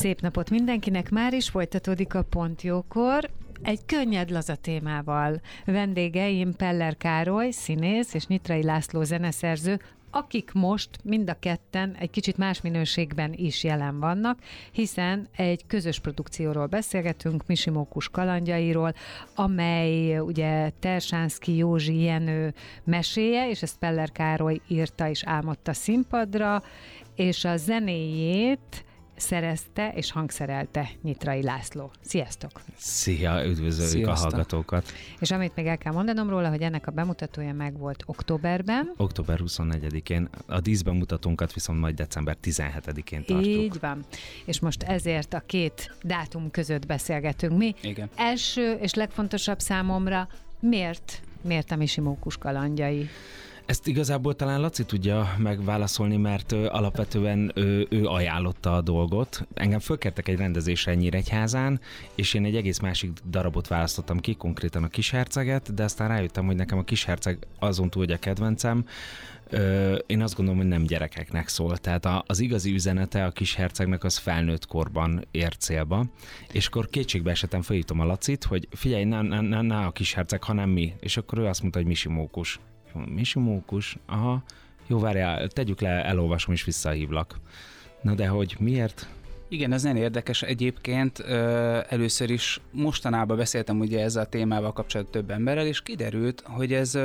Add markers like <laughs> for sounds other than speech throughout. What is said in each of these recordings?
Szép napot mindenkinek, már is folytatódik a Pontjókor, egy könnyed laza témával. Vendégeim Peller Károly, színész, és Nyitrai László zeneszerző, akik most mind a ketten egy kicsit más minőségben is jelen vannak, hiszen egy közös produkcióról beszélgetünk, Misimókus kalandjairól, amely ugye Tersánszki Józsi Jenő meséje, és ezt Peller Károly írta és álmodta színpadra, és a zenéjét szerezte és hangszerelte Nyitrai László. Sziasztok! Szia, üdvözöljük Sziasztok. a hallgatókat! És amit még el kell mondanom róla, hogy ennek a bemutatója meg volt októberben. Október 24-én. A díszbemutatónkat viszont majd december 17-én tartjuk. Így van. És most ezért a két dátum között beszélgetünk mi. Igen. Első és legfontosabb számomra, miért miért a Misimókus kalandjai? Ezt igazából talán Laci tudja megválaszolni, mert alapvetően ő, ő ajánlotta a dolgot. Engem fölkertek egy rendezésre Nyíregyházán, és én egy egész másik darabot választottam ki, konkrétan a Kisherceget, de aztán rájöttem, hogy nekem a Kisherceg azon túl, hogy a kedvencem, Ö, én azt gondolom, hogy nem gyerekeknek szól. Tehát a, az igazi üzenete a kis hercegnek az felnőtt korban ér célba. És akkor kétségbe esetem felhívom a Lacit, hogy figyelj, ne, ne, ne, ne a kis herceg, hanem mi. És akkor ő azt mondta, hogy Misi Mókus. Misi Mókus, aha, jó, várjál, tegyük le, elolvasom és visszahívlak. Na de hogy miért? Igen, ez nagyon érdekes egyébként. Először is mostanában beszéltem ugye ezzel a témával kapcsolatban több emberrel, és kiderült, hogy ez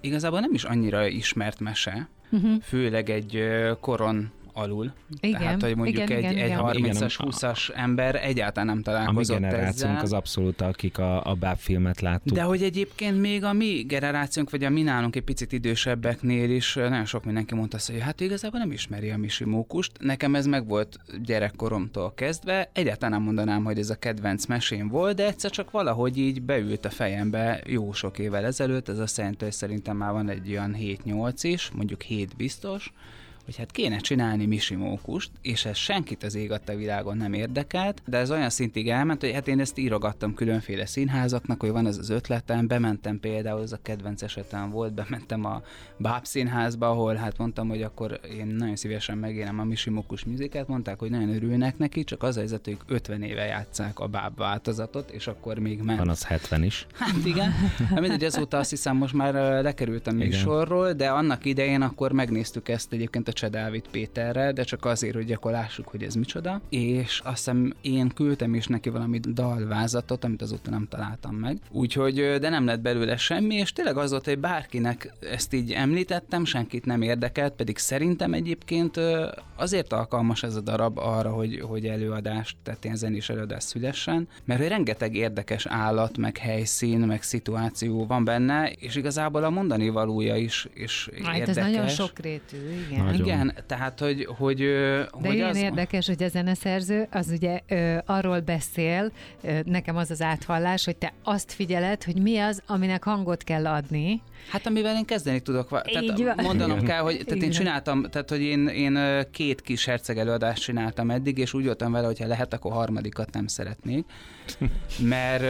igazából nem is annyira ismert mese, uh-huh. főleg egy koron alul. Igen, Tehát, hogy mondjuk igen, egy, igen, egy igen. 30-as, 20-as ember egyáltalán nem A mi találkozott generációnk ezzel. az abszolút, akik a, a Báb filmet láttuk. De hogy egyébként még a mi generációnk, vagy a mi nálunk egy picit idősebbeknél is nagyon sok mindenki mondta azt, hogy hát igazából nem ismeri a Misi Mókust. Nekem ez meg volt gyerekkoromtól kezdve. Egyáltalán nem mondanám, hogy ez a kedvenc mesém volt, de egyszer csak valahogy így beült a fejembe jó sok évvel ezelőtt. Ez azt jelenti, hogy szerintem már van egy olyan 7-8 is, mondjuk 7 biztos hogy hát kéne csinálni misimókust, és ez senkit az ég a világon nem érdekelt, de ez olyan szintig elment, hogy hát én ezt írogattam különféle színházaknak, hogy van ez az ötletem, bementem például, ez a kedvenc esetem volt, bementem a Báb színházba, ahol hát mondtam, hogy akkor én nagyon szívesen megélem a misimókus műzikát, mondták, hogy nagyon örülnek neki, csak az a helyzet, hogy ők 50 éve játszák a Báb változatot, és akkor még ment. Van az 70 is. Hát igen, hát mindegy, azóta azt hiszem most már lekerült a műsorról, de annak idején akkor megnéztük ezt egyébként a Cseh Dávid Péterrel, de csak azért, hogy akkor lássuk, hogy ez micsoda. És azt hiszem én küldtem is neki valami dalvázatot, amit azóta nem találtam meg. Úgyhogy, de nem lett belőle semmi, és tényleg az volt, hogy bárkinek ezt így említettem, senkit nem érdekelt, pedig szerintem egyébként azért alkalmas ez a darab arra, hogy, hogy előadást, tehát ilyen zenés előadás szülessen, mert hogy rengeteg érdekes állat, meg helyszín, meg szituáció van benne, és igazából a mondani valója is, is Hát érdekes. ez nagyon sokrétű, igen. Nagyon. Igen, tehát, hogy, hogy, De hogy ilyen az... érdekes, hogy a zeneszerző az ugye ö, arról beszél, ö, nekem az az áthallás, hogy te azt figyeled, hogy mi az, aminek hangot kell adni. Hát amivel én kezdeni tudok. va- Így Tehát van. mondanom Igen. kell, hogy tehát én csináltam, tehát hogy én, én két kis herceg előadást csináltam eddig, és úgy voltam vele, hogy ha lehet, akkor harmadikat nem szeretnék. Mert,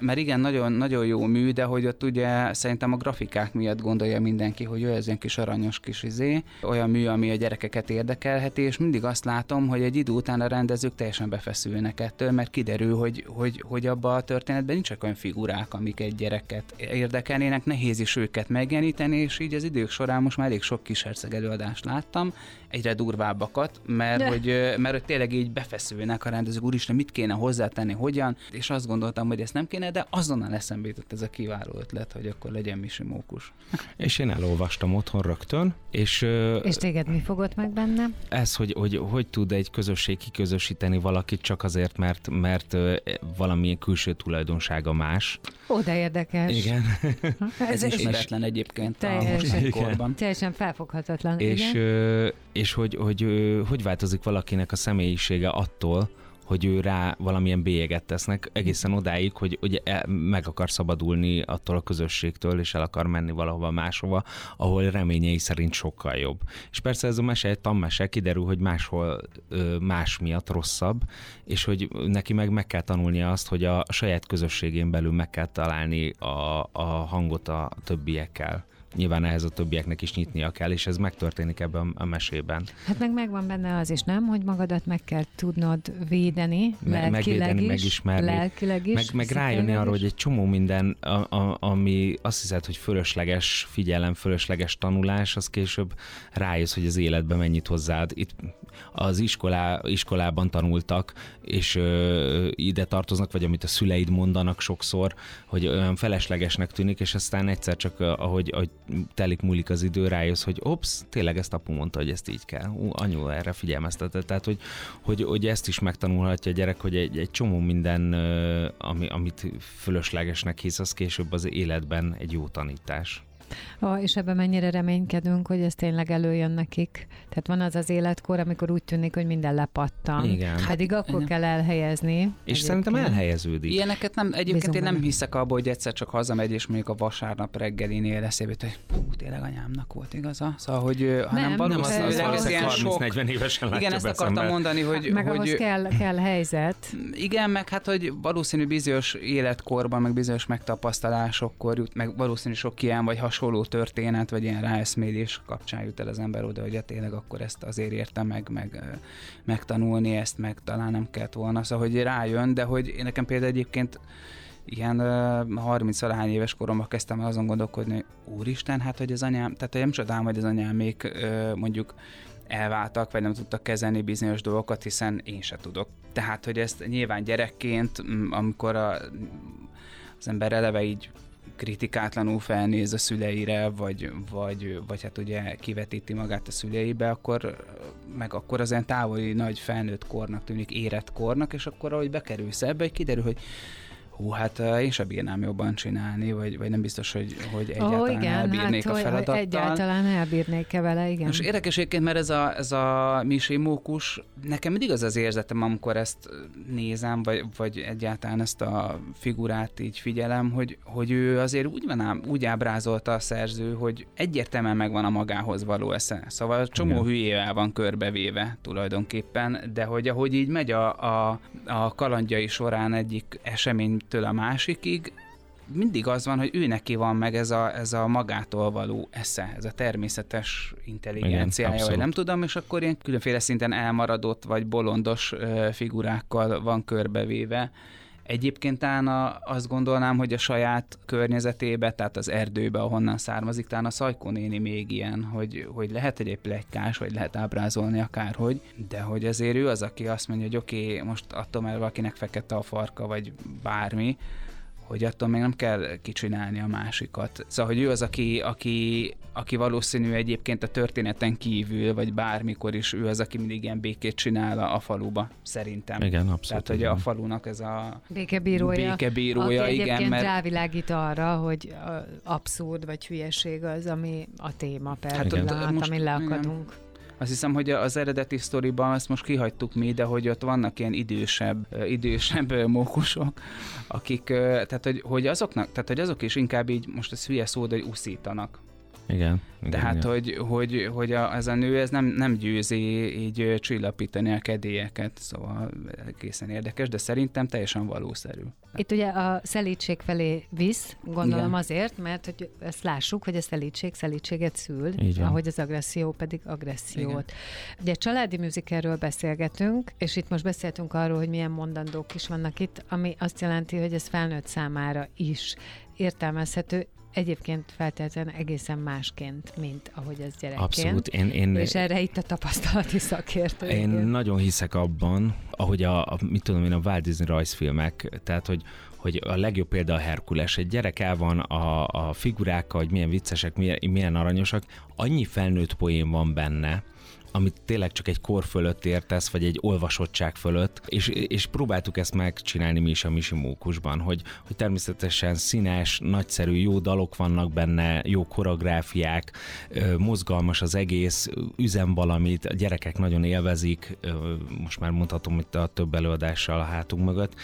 mert igen, nagyon, nagyon jó mű, de hogy ott ugye szerintem a grafikák miatt gondolja mindenki, hogy ő ez ilyen kis aranyos kis izé, olyan mű, ami a gyerekeket érdekelheti, és mindig azt látom, hogy egy idő után a rendezők teljesen befeszülnek ettől, mert kiderül, hogy, hogy, hogy abba a történetben nincsenek olyan figurák, amik egy gyereket érdekelnének, nehéz is őket megjeleníteni, és így az idők során most már elég sok kisherceg előadást láttam, egyre durvábbakat, mert De. hogy, mert hogy tényleg így befeszülnek a rendezők, úristen, mit kéne hozzátenni, hogyan, és azt gondoltam, hogy ezt nem kéne, de azonnal eszembe jutott ez a kiváló ötlet, hogy akkor legyen Misi Mókus. <laughs> És én elolvastam otthon rögtön, és, És téged mi fogott meg benne? ez, hogy, hogy hogy tud egy közösség kiközösíteni valakit csak azért, mert, mert valamilyen külső tulajdonsága más. Ó, de érdekes. Igen. Ez ez ismeretlen egyébként a Teljesen. mostani Igen. korban. Teljesen felfoghatatlan. és igen? És hogy, hogy, ö, hogy változik valakinek a személyisége attól, hogy ő rá valamilyen bélyeget tesznek, egészen odáig, hogy ugye el, meg akar szabadulni attól a közösségtől, és el akar menni valahova máshova, ahol reményei szerint sokkal jobb. És persze ez a mese egy tanmese, kiderül, hogy máshol más miatt rosszabb, és hogy neki meg meg kell tanulnia azt, hogy a saját közösségén belül meg kell találni a, a hangot a többiekkel nyilván ehhez a többieknek is nyitnia kell, és ez megtörténik ebben a mesében. Hát meg megvan benne az is, nem? Hogy magadat meg kell tudnod védeni, Me- lelkileg megvédeni, is, megismerni, lelkileg is, meg, meg rájönni arra, hogy egy csomó minden, a, a, ami azt hiszed, hogy fölösleges figyelem, fölösleges tanulás, az később rájössz, hogy az életben mennyit hozzád. Itt az iskolá, iskolában tanultak, és ö, ide tartoznak, vagy amit a szüleid mondanak sokszor, hogy olyan feleslegesnek tűnik, és aztán egyszer csak, ahogy, ahogy telik múlik az idő, rájössz, hogy ops, tényleg ezt apu mondta, hogy ezt így kell. Ú, anyu erre figyelmeztetett. Tehát, hogy, hogy, hogy ezt is megtanulhatja a gyerek, hogy egy, egy csomó minden, ami, amit fölöslegesnek hisz, az később az életben egy jó tanítás. És ebben mennyire reménykedünk, hogy ez tényleg előjön nekik. Tehát van az az életkor, amikor úgy tűnik, hogy minden lepattan. Igen. Pedig hát, akkor kell elhelyezni. És egyébként. szerintem elhelyeződik. Ilyeneket nem, egyébként Bizony. én nem hiszek abból, hogy egyszer csak hazamegy, és mondjuk a vasárnap reggelinél eszébe, hogy hú, tényleg anyámnak volt igaza. Szóval, hogy nem, hanem valószínűleg nem, az, az, az, az sok... 40 évesen Igen, ezt akartam szemben. mondani, hogy... Meg hogy, ahhoz kell, kell helyzet. Igen, meg hát, hogy valószínű bizonyos életkorban, meg bizonyos megtapasztalásokkor jut, meg valószínű sok ilyen vagy hasonló történet, vagy ilyen ráeszmélés kapcsán jut el az ember oda, hogy ja, tényleg akkor ezt azért értem meg, meg megtanulni ezt, meg talán nem kellett volna. Szóval, hogy rájön, de hogy én nekem például egyébként ilyen 30 valahány éves koromban kezdtem el azon gondolkodni, úristen, hát hogy az anyám, tehát nem csodálom, hogy az anyám még mondjuk elváltak, vagy nem tudtak kezelni bizonyos dolgokat, hiszen én se tudok. Tehát, hogy ezt nyilván gyerekként, amikor a, az ember eleve így kritikátlanul felnéz a szüleire, vagy, vagy, vagy hát ugye kivetíti magát a szüleibe, akkor meg akkor az ilyen távoli nagy felnőtt kornak tűnik, érett kornak, és akkor ahogy bekerülsz ebbe, kiderül, hogy hú, hát én sem bírnám jobban csinálni, vagy, vagy nem biztos, hogy, hogy egyáltalán oh, igen, elbírnék hát, a feladattal. Hogy egyáltalán elbírnék-e vele, igen. És érdekes egyébként, mert ez a, ez a Misi Mókus, nekem mindig az az érzetem, amikor ezt nézem, vagy, vagy egyáltalán ezt a figurát így figyelem, hogy, hogy ő azért úgy, van ám, úgy ábrázolta a szerző, hogy egyértelműen megvan a magához való esze. Szóval csomó igen. hülyével van körbevéve tulajdonképpen, de hogy ahogy így megy a, a, a kalandjai során egyik esemény egytől a másikig, mindig az van, hogy ő neki van meg ez a, ez a magától való esze, ez a természetes intelligenciája, vagy nem tudom, és akkor ilyen különféle szinten elmaradott, vagy bolondos figurákkal van körbevéve. Egyébként talán azt gondolnám, hogy a saját környezetébe, tehát az erdőbe, ahonnan származik, talán a Szajkó néni még ilyen, hogy, hogy lehet, egy plegykás, vagy lehet ábrázolni akárhogy, de hogy azért ő az, aki azt mondja, hogy oké, okay, most attól, mert valakinek fekete a farka, vagy bármi, hogy attól még nem kell kicsinálni a másikat. Szóval, hogy ő az, aki, aki, aki valószínű egyébként a történeten kívül, vagy bármikor is ő az, aki mindig ilyen békét csinál a, a faluba, szerintem. Igen, abszolút. Tehát, hogy a falunak ez a békebírója, békebírója aki igen, mert... rávilágít arra, hogy abszurd vagy hülyeség az, ami a téma persze, hát, hát, most, amin leakadunk. Igen. Azt hiszem, hogy az eredeti sztoriban ezt most kihagytuk mi, de hogy ott vannak ilyen idősebb, idősebb mókusok, akik, tehát hogy, hogy azoknak, tehát hogy azok is inkább így, most ez hülye szó, de hogy uszítanak. Igen. igen Tehát, igen. hogy, hogy, hogy a, ez a nő ez nem, nem győzi így csillapítani a kedélyeket, szóval egészen érdekes, de szerintem teljesen valószerű. Itt ugye a szelítség felé visz, gondolom igen. azért, mert hogy ezt lássuk, hogy a szelítség szelítséget szül, Igen. ahogy az agresszió pedig agressziót. Igen. Ugye családi műzikerről beszélgetünk, és itt most beszéltünk arról, hogy milyen mondandók is vannak itt, ami azt jelenti, hogy ez felnőtt számára is értelmezhető, egyébként feltétlenül egészen másként, mint ahogy ez gyerekként. Abszolút. Én, én, és erre itt a tapasztalati szakértő. Én nagyon hiszek abban, ahogy a, a mit tudom én, a Walt Disney rajzfilmek, tehát hogy, hogy a legjobb példa a Herkules. Egy gyerek el van a, a figurákkal, hogy milyen viccesek, milyen, milyen aranyosak, annyi felnőtt poén van benne, amit tényleg csak egy kor fölött értesz, vagy egy olvasottság fölött, és, és próbáltuk ezt megcsinálni mi is a Misi Mókusban, hogy, hogy természetesen színes, nagyszerű, jó dalok vannak benne, jó koreográfiák, mozgalmas az egész, üzem valamit, a gyerekek nagyon élvezik, most már mondhatom itt a több előadással a hátunk mögött,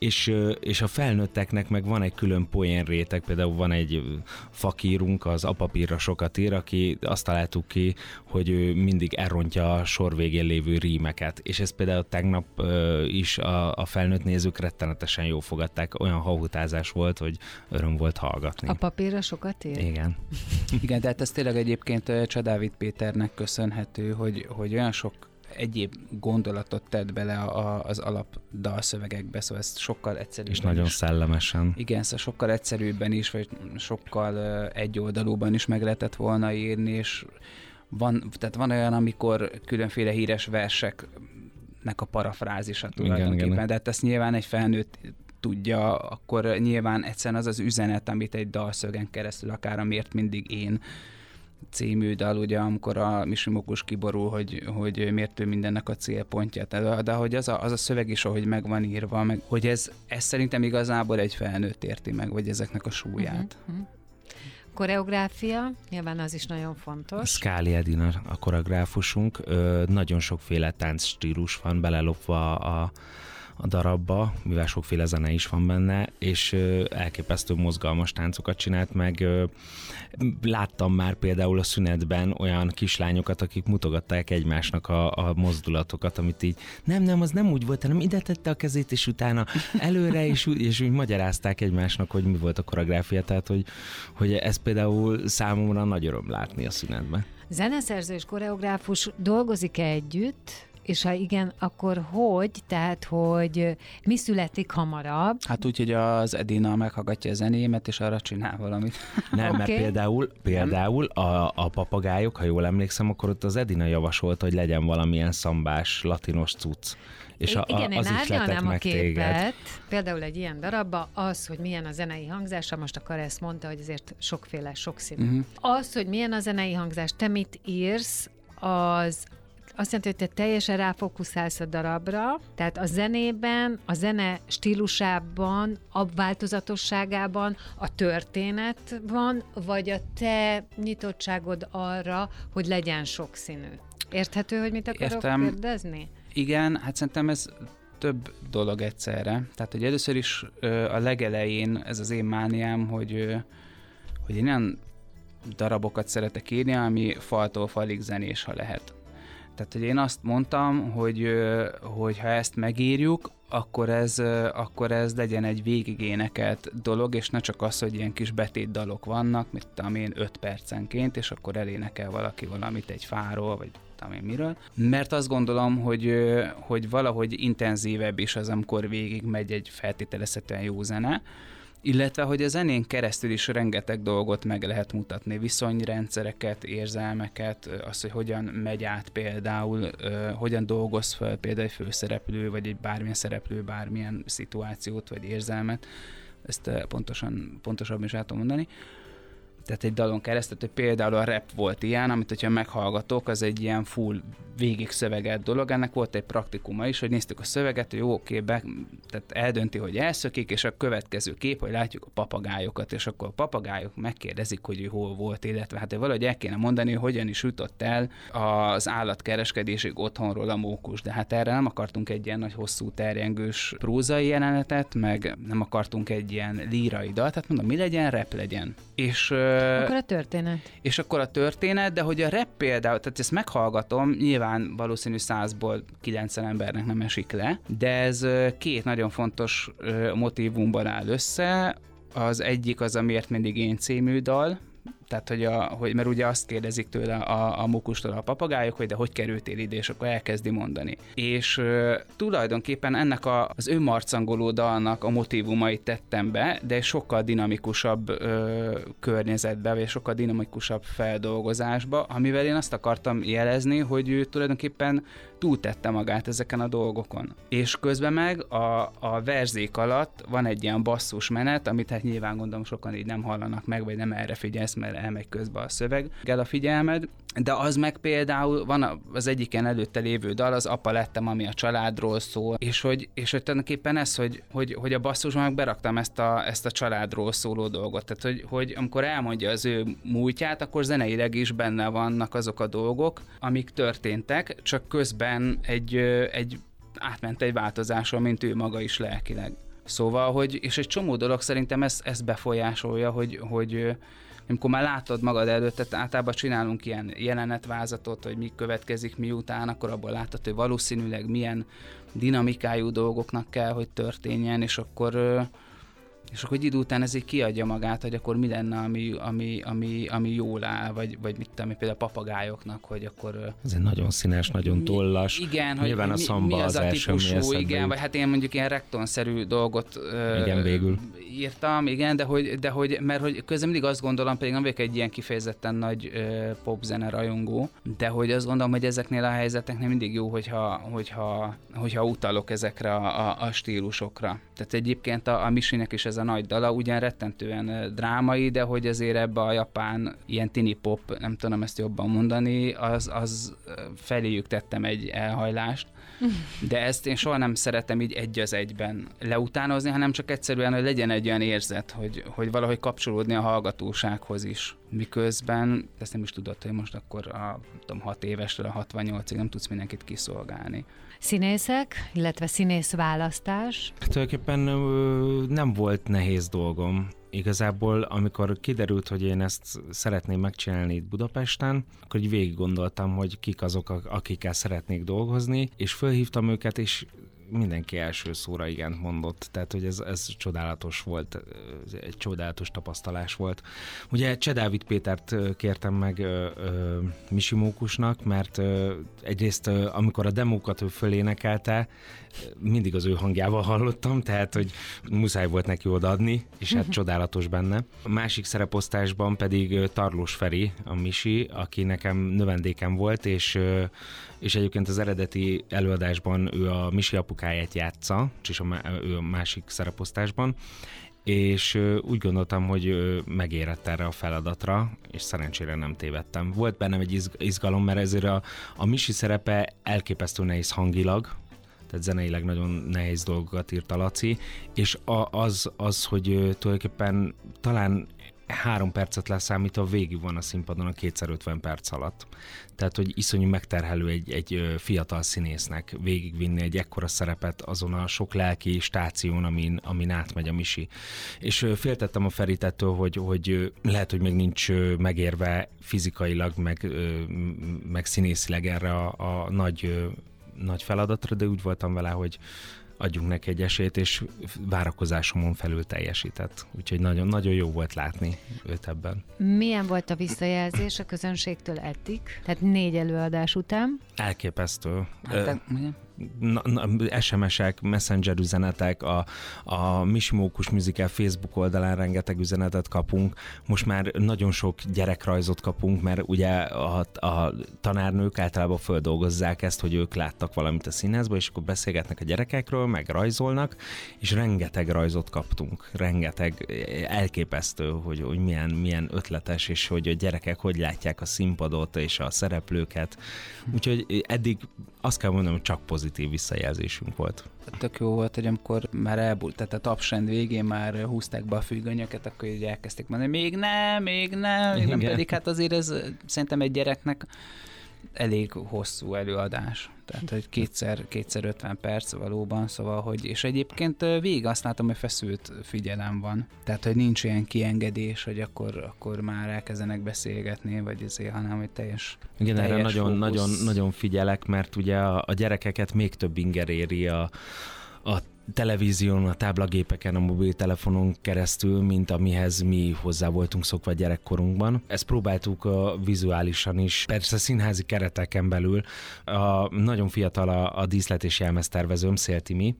és, és a felnőtteknek meg van egy külön poén réteg, például van egy fakírunk, az apapírra sokat ír, aki azt találtuk ki, hogy ő mindig elrontja a sor végén lévő rímeket, és ez például tegnap is a, a felnőtt nézők rettenetesen jó fogadták, olyan hahutázás volt, hogy öröm volt hallgatni. A papírra sokat ír? Igen. <laughs> Igen, de hát ez tényleg egyébként Csadávid Péternek köszönhető, hogy, hogy olyan sok egyéb gondolatot tett bele a, az alap dalszövegekbe, szóval ezt sokkal egyszerűbben És nagyon is, szellemesen. Igen, szóval sokkal egyszerűbben is, vagy sokkal egyoldalúban is meg lehetett volna írni, és van, tehát van olyan, amikor különféle híres verseknek a parafrázisa tulajdonképpen, igen, igen. de hát ezt nyilván egy felnőtt tudja, akkor nyilván egyszerűen az az üzenet, amit egy dalszögen keresztül akár a miért mindig én című dal, ugye, amikor a Misimokus kiborul, hogy, hogy miért ő mindennek a célpontja. De, de hogy az a, az a szöveg is, ahogy meg van írva, meg, hogy ez, ez szerintem igazából egy felnőtt érti meg, vagy ezeknek a súlyát. Uh-huh. Koreográfia, nyilván az is nagyon fontos. Skáli Edina a koreográfusunk, nagyon sokféle stílus van belelopva a, a darabba, mivel sokféle zene is van benne, és elképesztő mozgalmas táncokat csinált meg. Láttam már például a szünetben olyan kislányokat, akik mutogatták egymásnak a, a mozdulatokat, amit így nem, nem, az nem úgy volt, hanem ide tette a kezét, és utána előre, és, és úgy magyarázták egymásnak, hogy mi volt a koreográfia, tehát hogy, hogy ez például számomra nagy öröm látni a szünetben. Zeneszerző és koreográfus dolgozik együtt, és ha igen, akkor hogy? Tehát, hogy mi születik hamarabb? Hát úgy, hogy az Edina meghallgatja a zenémet, és arra csinál valamit. Nem, okay. mert például, például a, a papagájok, ha jól emlékszem, akkor ott az Edina javasolta, hogy legyen valamilyen szambás, latinos cucc. És a, Igen, az én árnyalnám a képet, téged. például egy ilyen darabba, az, hogy milyen a zenei hangzása, most a ezt mondta, hogy azért sokféle, sokszínű. Uh-huh. Az, hogy milyen a zenei hangzás, te mit írsz, az azt jelenti, hogy te teljesen ráfókuszálsz a darabra, tehát a zenében, a zene stílusában, a változatosságában a történet van, vagy a te nyitottságod arra, hogy legyen sokszínű. Érthető, hogy mit akarok Értem. kérdezni? Igen, hát szerintem ez több dolog egyszerre. Tehát, hogy először is a legelején ez az én mániám, hogy, hogy én olyan darabokat szeretek írni, ami faltól falig zenés, ha lehet. Tehát, hogy én azt mondtam, hogy, hogy ha ezt megírjuk, akkor ez, akkor ez legyen egy végigénekelt dolog, és ne csak az, hogy ilyen kis betétdalok vannak, mint tudom én 5 percenként, és akkor elénekel valaki valamit egy fáról, vagy tudom én miről. Mert azt gondolom, hogy, hogy valahogy intenzívebb is az, amikor végig megy egy feltételezhetően jó zene, illetve hogy a zenén keresztül is rengeteg dolgot meg lehet mutatni, viszonyrendszereket, érzelmeket, az, hogy hogyan megy át például, hogyan dolgoz fel például egy főszereplő, vagy egy bármilyen szereplő, bármilyen szituációt, vagy érzelmet, ezt pontosan, pontosabban is el tudom mondani tehát egy dalon keresztül, hogy például a rap volt ilyen, amit hogyha meghallgatok, az egy ilyen full végig szöveget dolog. Ennek volt egy praktikuma is, hogy néztük a szöveget, hogy jó, oké, be, tehát eldönti, hogy elszökik, és a következő kép, hogy látjuk a papagájokat, és akkor a papagájok megkérdezik, hogy ő hol volt, illetve hát valahogy el kéne mondani, hogy hogyan is jutott el az állatkereskedésig otthonról a mókus. De hát erre nem akartunk egy ilyen nagy hosszú terjengős prózai jelenetet, meg nem akartunk egy ilyen lírai dalt, tehát mondom, mi legyen, rep legyen. És akkor a történet. És akkor a történet, de hogy a rap például, tehát ezt meghallgatom, nyilván valószínű százból 90 embernek nem esik le, de ez két nagyon fontos motivumban áll össze. Az egyik az a Miért mindig én című dal, tehát, hogy, a, hogy mert ugye azt kérdezik tőle a, a mukustól a papagájok, hogy de hogy kerültél ide, és akkor elkezdi mondani. És uh, tulajdonképpen ennek a, az önmarcangoló dalnak a motivumait tettem be, de sokkal dinamikusabb uh, környezetbe, vagy sokkal dinamikusabb feldolgozásba, amivel én azt akartam jelezni, hogy ő tulajdonképpen túltette magát ezeken a dolgokon. És közben meg a, a verzék alatt van egy ilyen basszus menet, amit hát nyilván gondolom sokan így nem hallanak meg, vagy nem erre figyelsz, mert elmegy közbe a szöveggel a figyelmed, de az meg például van az egyiken előtte lévő dal, az Apa lettem, ami a családról szól, és hogy, és hogy tulajdonképpen ez, hogy, hogy, hogy a basszusban meg beraktam ezt a, ezt a családról szóló dolgot. Tehát, hogy, hogy amikor elmondja az ő múltját, akkor zeneileg is benne vannak azok a dolgok, amik történtek, csak közben egy, egy átment egy változáson, mint ő maga is lelkileg. Szóval, hogy, és egy csomó dolog szerintem ezt, ezt befolyásolja, hogy, hogy amikor már látod magad előtt, tehát általában csinálunk ilyen jelenetvázatot, hogy mi következik miután, akkor abból látod, hogy valószínűleg milyen dinamikájú dolgoknak kell, hogy történjen, és akkor és akkor egy idő után ez így kiadja magát, hogy akkor mi lenne, ami, ami, ami, ami jól áll, vagy, vagy mit tudom, például a papagájoknak, hogy akkor... Ez egy nagyon színes, nagyon tollas. Igen, Nyilván hogy a szamba mi, mi az, az a első, típusú, igen, vagy hát én mondjuk ilyen rektonszerű dolgot igen, végül. írtam, igen, de hogy, de hogy, mert hogy közben mindig azt gondolom, pedig nem vagyok egy ilyen kifejezetten nagy uh, popzene rajongó, de hogy azt gondolom, hogy ezeknél a helyzeteknél mindig jó, hogyha, hogyha, hogyha utalok ezekre a, a, a stílusokra. Tehát egyébként a, a Misinek is ez a nagy dala, ugyan rettentően drámai, de hogy azért ebbe a japán ilyen tini pop, nem tudom ezt jobban mondani, az, az feléjük tettem egy elhajlást, de ezt én soha nem szeretem így egy az egyben leutánozni, hanem csak egyszerűen, hogy legyen egy olyan érzet, hogy, hogy valahogy kapcsolódni a hallgatósághoz is. Miközben ezt nem is tudod, hogy most akkor a tudom, 6 évestől a 68-ig nem tudsz mindenkit kiszolgálni. Színészek, illetve színész választás? Tulajdonképpen nem volt nehéz dolgom. Igazából, amikor kiderült, hogy én ezt szeretném megcsinálni itt Budapesten, akkor így végig gondoltam, hogy kik azok, akikkel szeretnék dolgozni, és fölhívtam őket, és mindenki első szóra igent mondott, tehát hogy ez, ez csodálatos volt, egy csodálatos tapasztalás volt. Ugye Cseh Dávid Pétert kértem meg Misi Mókusnak, mert egyrészt amikor a demókat ő fölénekelte, mindig az ő hangjával hallottam, tehát hogy muszáj volt neki odaadni, és hát csodálatos benne. A másik szereposztásban pedig Tarlós Feri, a Misi, aki nekem növendékem volt, és és egyébként az eredeti előadásban ő a Misi apukáját játsza, és a, ő a másik szereposztásban, és úgy gondoltam, hogy megérett erre a feladatra, és szerencsére nem tévedtem. Volt bennem egy izgalom, mert ezért a, a Misi szerepe elképesztő nehéz hangilag, tehát zeneileg nagyon nehéz dolgokat írt a Laci, és a, az, az, hogy tulajdonképpen talán három percet leszámítva végig van a színpadon a 250 perc alatt. Tehát, hogy iszonyú megterhelő egy, egy fiatal színésznek végigvinni egy ekkora szerepet azon a sok lelki stáción, amin, amin átmegy a misi. És féltettem a Feritettől, hogy, hogy lehet, hogy még nincs megérve fizikailag, meg, meg színészileg erre a, a nagy nagy feladatra, de úgy voltam vele, hogy adjunk neki egy esélyt, és várakozásomon felül teljesített. Úgyhogy nagyon, nagyon jó volt látni őt ebben. Milyen volt a visszajelzés a közönségtől eddig? Tehát négy előadás után? Elképesztő. Hát, na, SMS-ek, messenger üzenetek, a, a Misimókus Musical Facebook oldalán rengeteg üzenetet kapunk. Most már nagyon sok gyerekrajzot kapunk, mert ugye a, a tanárnők általában földolgozzák ezt, hogy ők láttak valamit a színházban, és akkor beszélgetnek a gyerekekről, meg rajzolnak, és rengeteg rajzot kaptunk. Rengeteg elképesztő, hogy, hogy milyen, milyen ötletes, és hogy a gyerekek hogy látják a színpadot és a szereplőket. Úgyhogy eddig azt kell mondanom, hogy csak pozitív visszajelzésünk volt. Tök jó volt, hogy amikor már elbúlt, tehát a tapsend végén már húzták be a függönyöket, akkor így elkezdték mondani, még nem, még nem, még nem, pedig hát azért ez szerintem egy gyereknek elég hosszú előadás. Tehát, hogy kétszer, kétszer 50 perc valóban, szóval, hogy, és egyébként végig azt látom, hogy feszült figyelem van. Tehát, hogy nincs ilyen kiengedés, hogy akkor, akkor már elkezdenek beszélgetni, vagy ezért, hanem, hogy teljes Igen, teljes erre nagyon, nagyon, nagyon figyelek, mert ugye a, a gyerekeket még több inger éri a televízión, a táblagépeken, a mobiltelefonon keresztül, mint amihez mi hozzá voltunk szokva gyerekkorunkban. Ezt próbáltuk a vizuálisan is, persze színházi kereteken belül. A, nagyon fiatal a, a díszlet és jelmeztervezőm, Széltimi,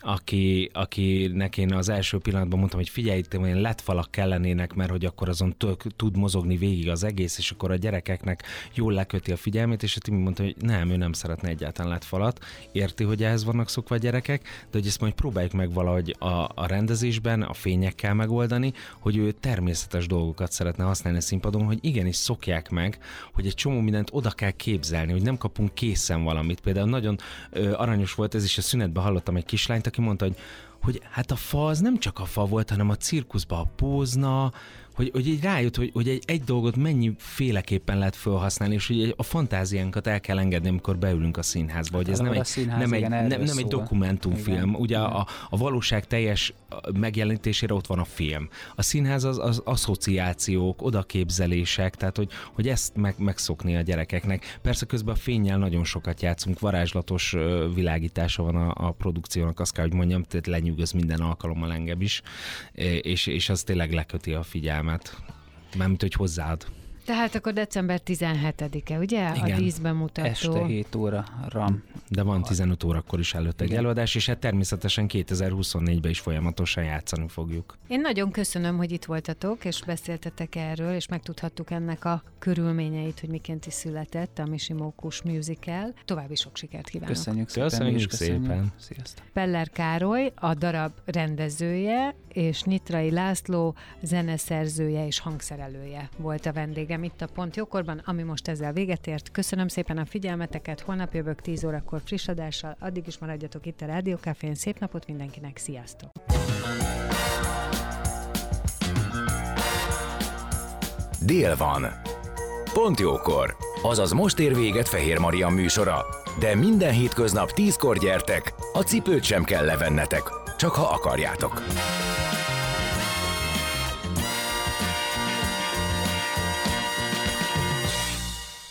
aki, akinek én az első pillanatban mondtam, hogy figyelj, itt olyan letfalak kellenének, mert hogy akkor azon tök, tud mozogni végig az egész, és akkor a gyerekeknek jól leköti a figyelmét, és a Timi mondta, hogy nem, ő nem szeretne egyáltalán letfalat, érti, hogy ehhez vannak szokva a gyerekek, de hogy ezt hogy próbáljuk meg valahogy a, a rendezésben, a fényekkel megoldani, hogy ő természetes dolgokat szeretne használni a színpadon, hogy igenis szokják meg, hogy egy csomó mindent oda kell képzelni, hogy nem kapunk készen valamit. Például nagyon ö, aranyos volt, ez is a szünetben hallottam egy kislányt, aki mondta, hogy hogy hát a fa az nem csak a fa volt, hanem a cirkuszban a pózna, hogy, hogy így rájött, hogy, hogy egy, egy dolgot mennyi féleképpen lehet felhasználni, és hogy a fantáziánkat el kell engedni, amikor beülünk a színházba, hogy ez nem egy, színház, nem, igen, egy, nem, nem egy dokumentumfilm. Igen, Ugye igen. a, a valóság teljes megjelenítésére ott van a film. A színház az, az asszociációk, odaképzelések, tehát hogy, hogy ezt meg, megszokni a gyerekeknek. Persze közben a fényjel nagyon sokat játszunk, varázslatos világítása van a, a produkciónak, azt kell, hogy mondjam, tehát lenyűgöz minden alkalommal engem is, és, és az tényleg leköti a figyelmet. Mármint, hogy hozzáad. Tehát akkor december 17-e, ugye? Igen. A díszbemutató. Este 7 óra ram. De van 15 órakor is előtt egy Igen. előadás, és hát természetesen 2024-ben is folyamatosan játszani fogjuk. Én nagyon köszönöm, hogy itt voltatok, és beszéltetek erről, és megtudhattuk ennek a körülményeit, hogy miként is született a Misimókus musical. További sok sikert kívánok! Köszönjük szépen. Köszönjük köszönjük. szépen. Sziasztok. Peller Károly, a darab rendezője, és Nyitrai László zeneszerzője és hangszerelője volt a vendégem itt a Pont Jókorban, ami most ezzel véget ért. Köszönöm szépen a figyelmeteket, holnap jövök 10 órakor friss adással, addig is maradjatok itt a Rádiókafén, szép napot mindenkinek, sziasztok! Dél van. Pont jókor. Azaz most ér véget Fehér Maria műsora. De minden hétköznap tízkor gyertek, a cipőt sem kell levennetek, csak ha akarjátok.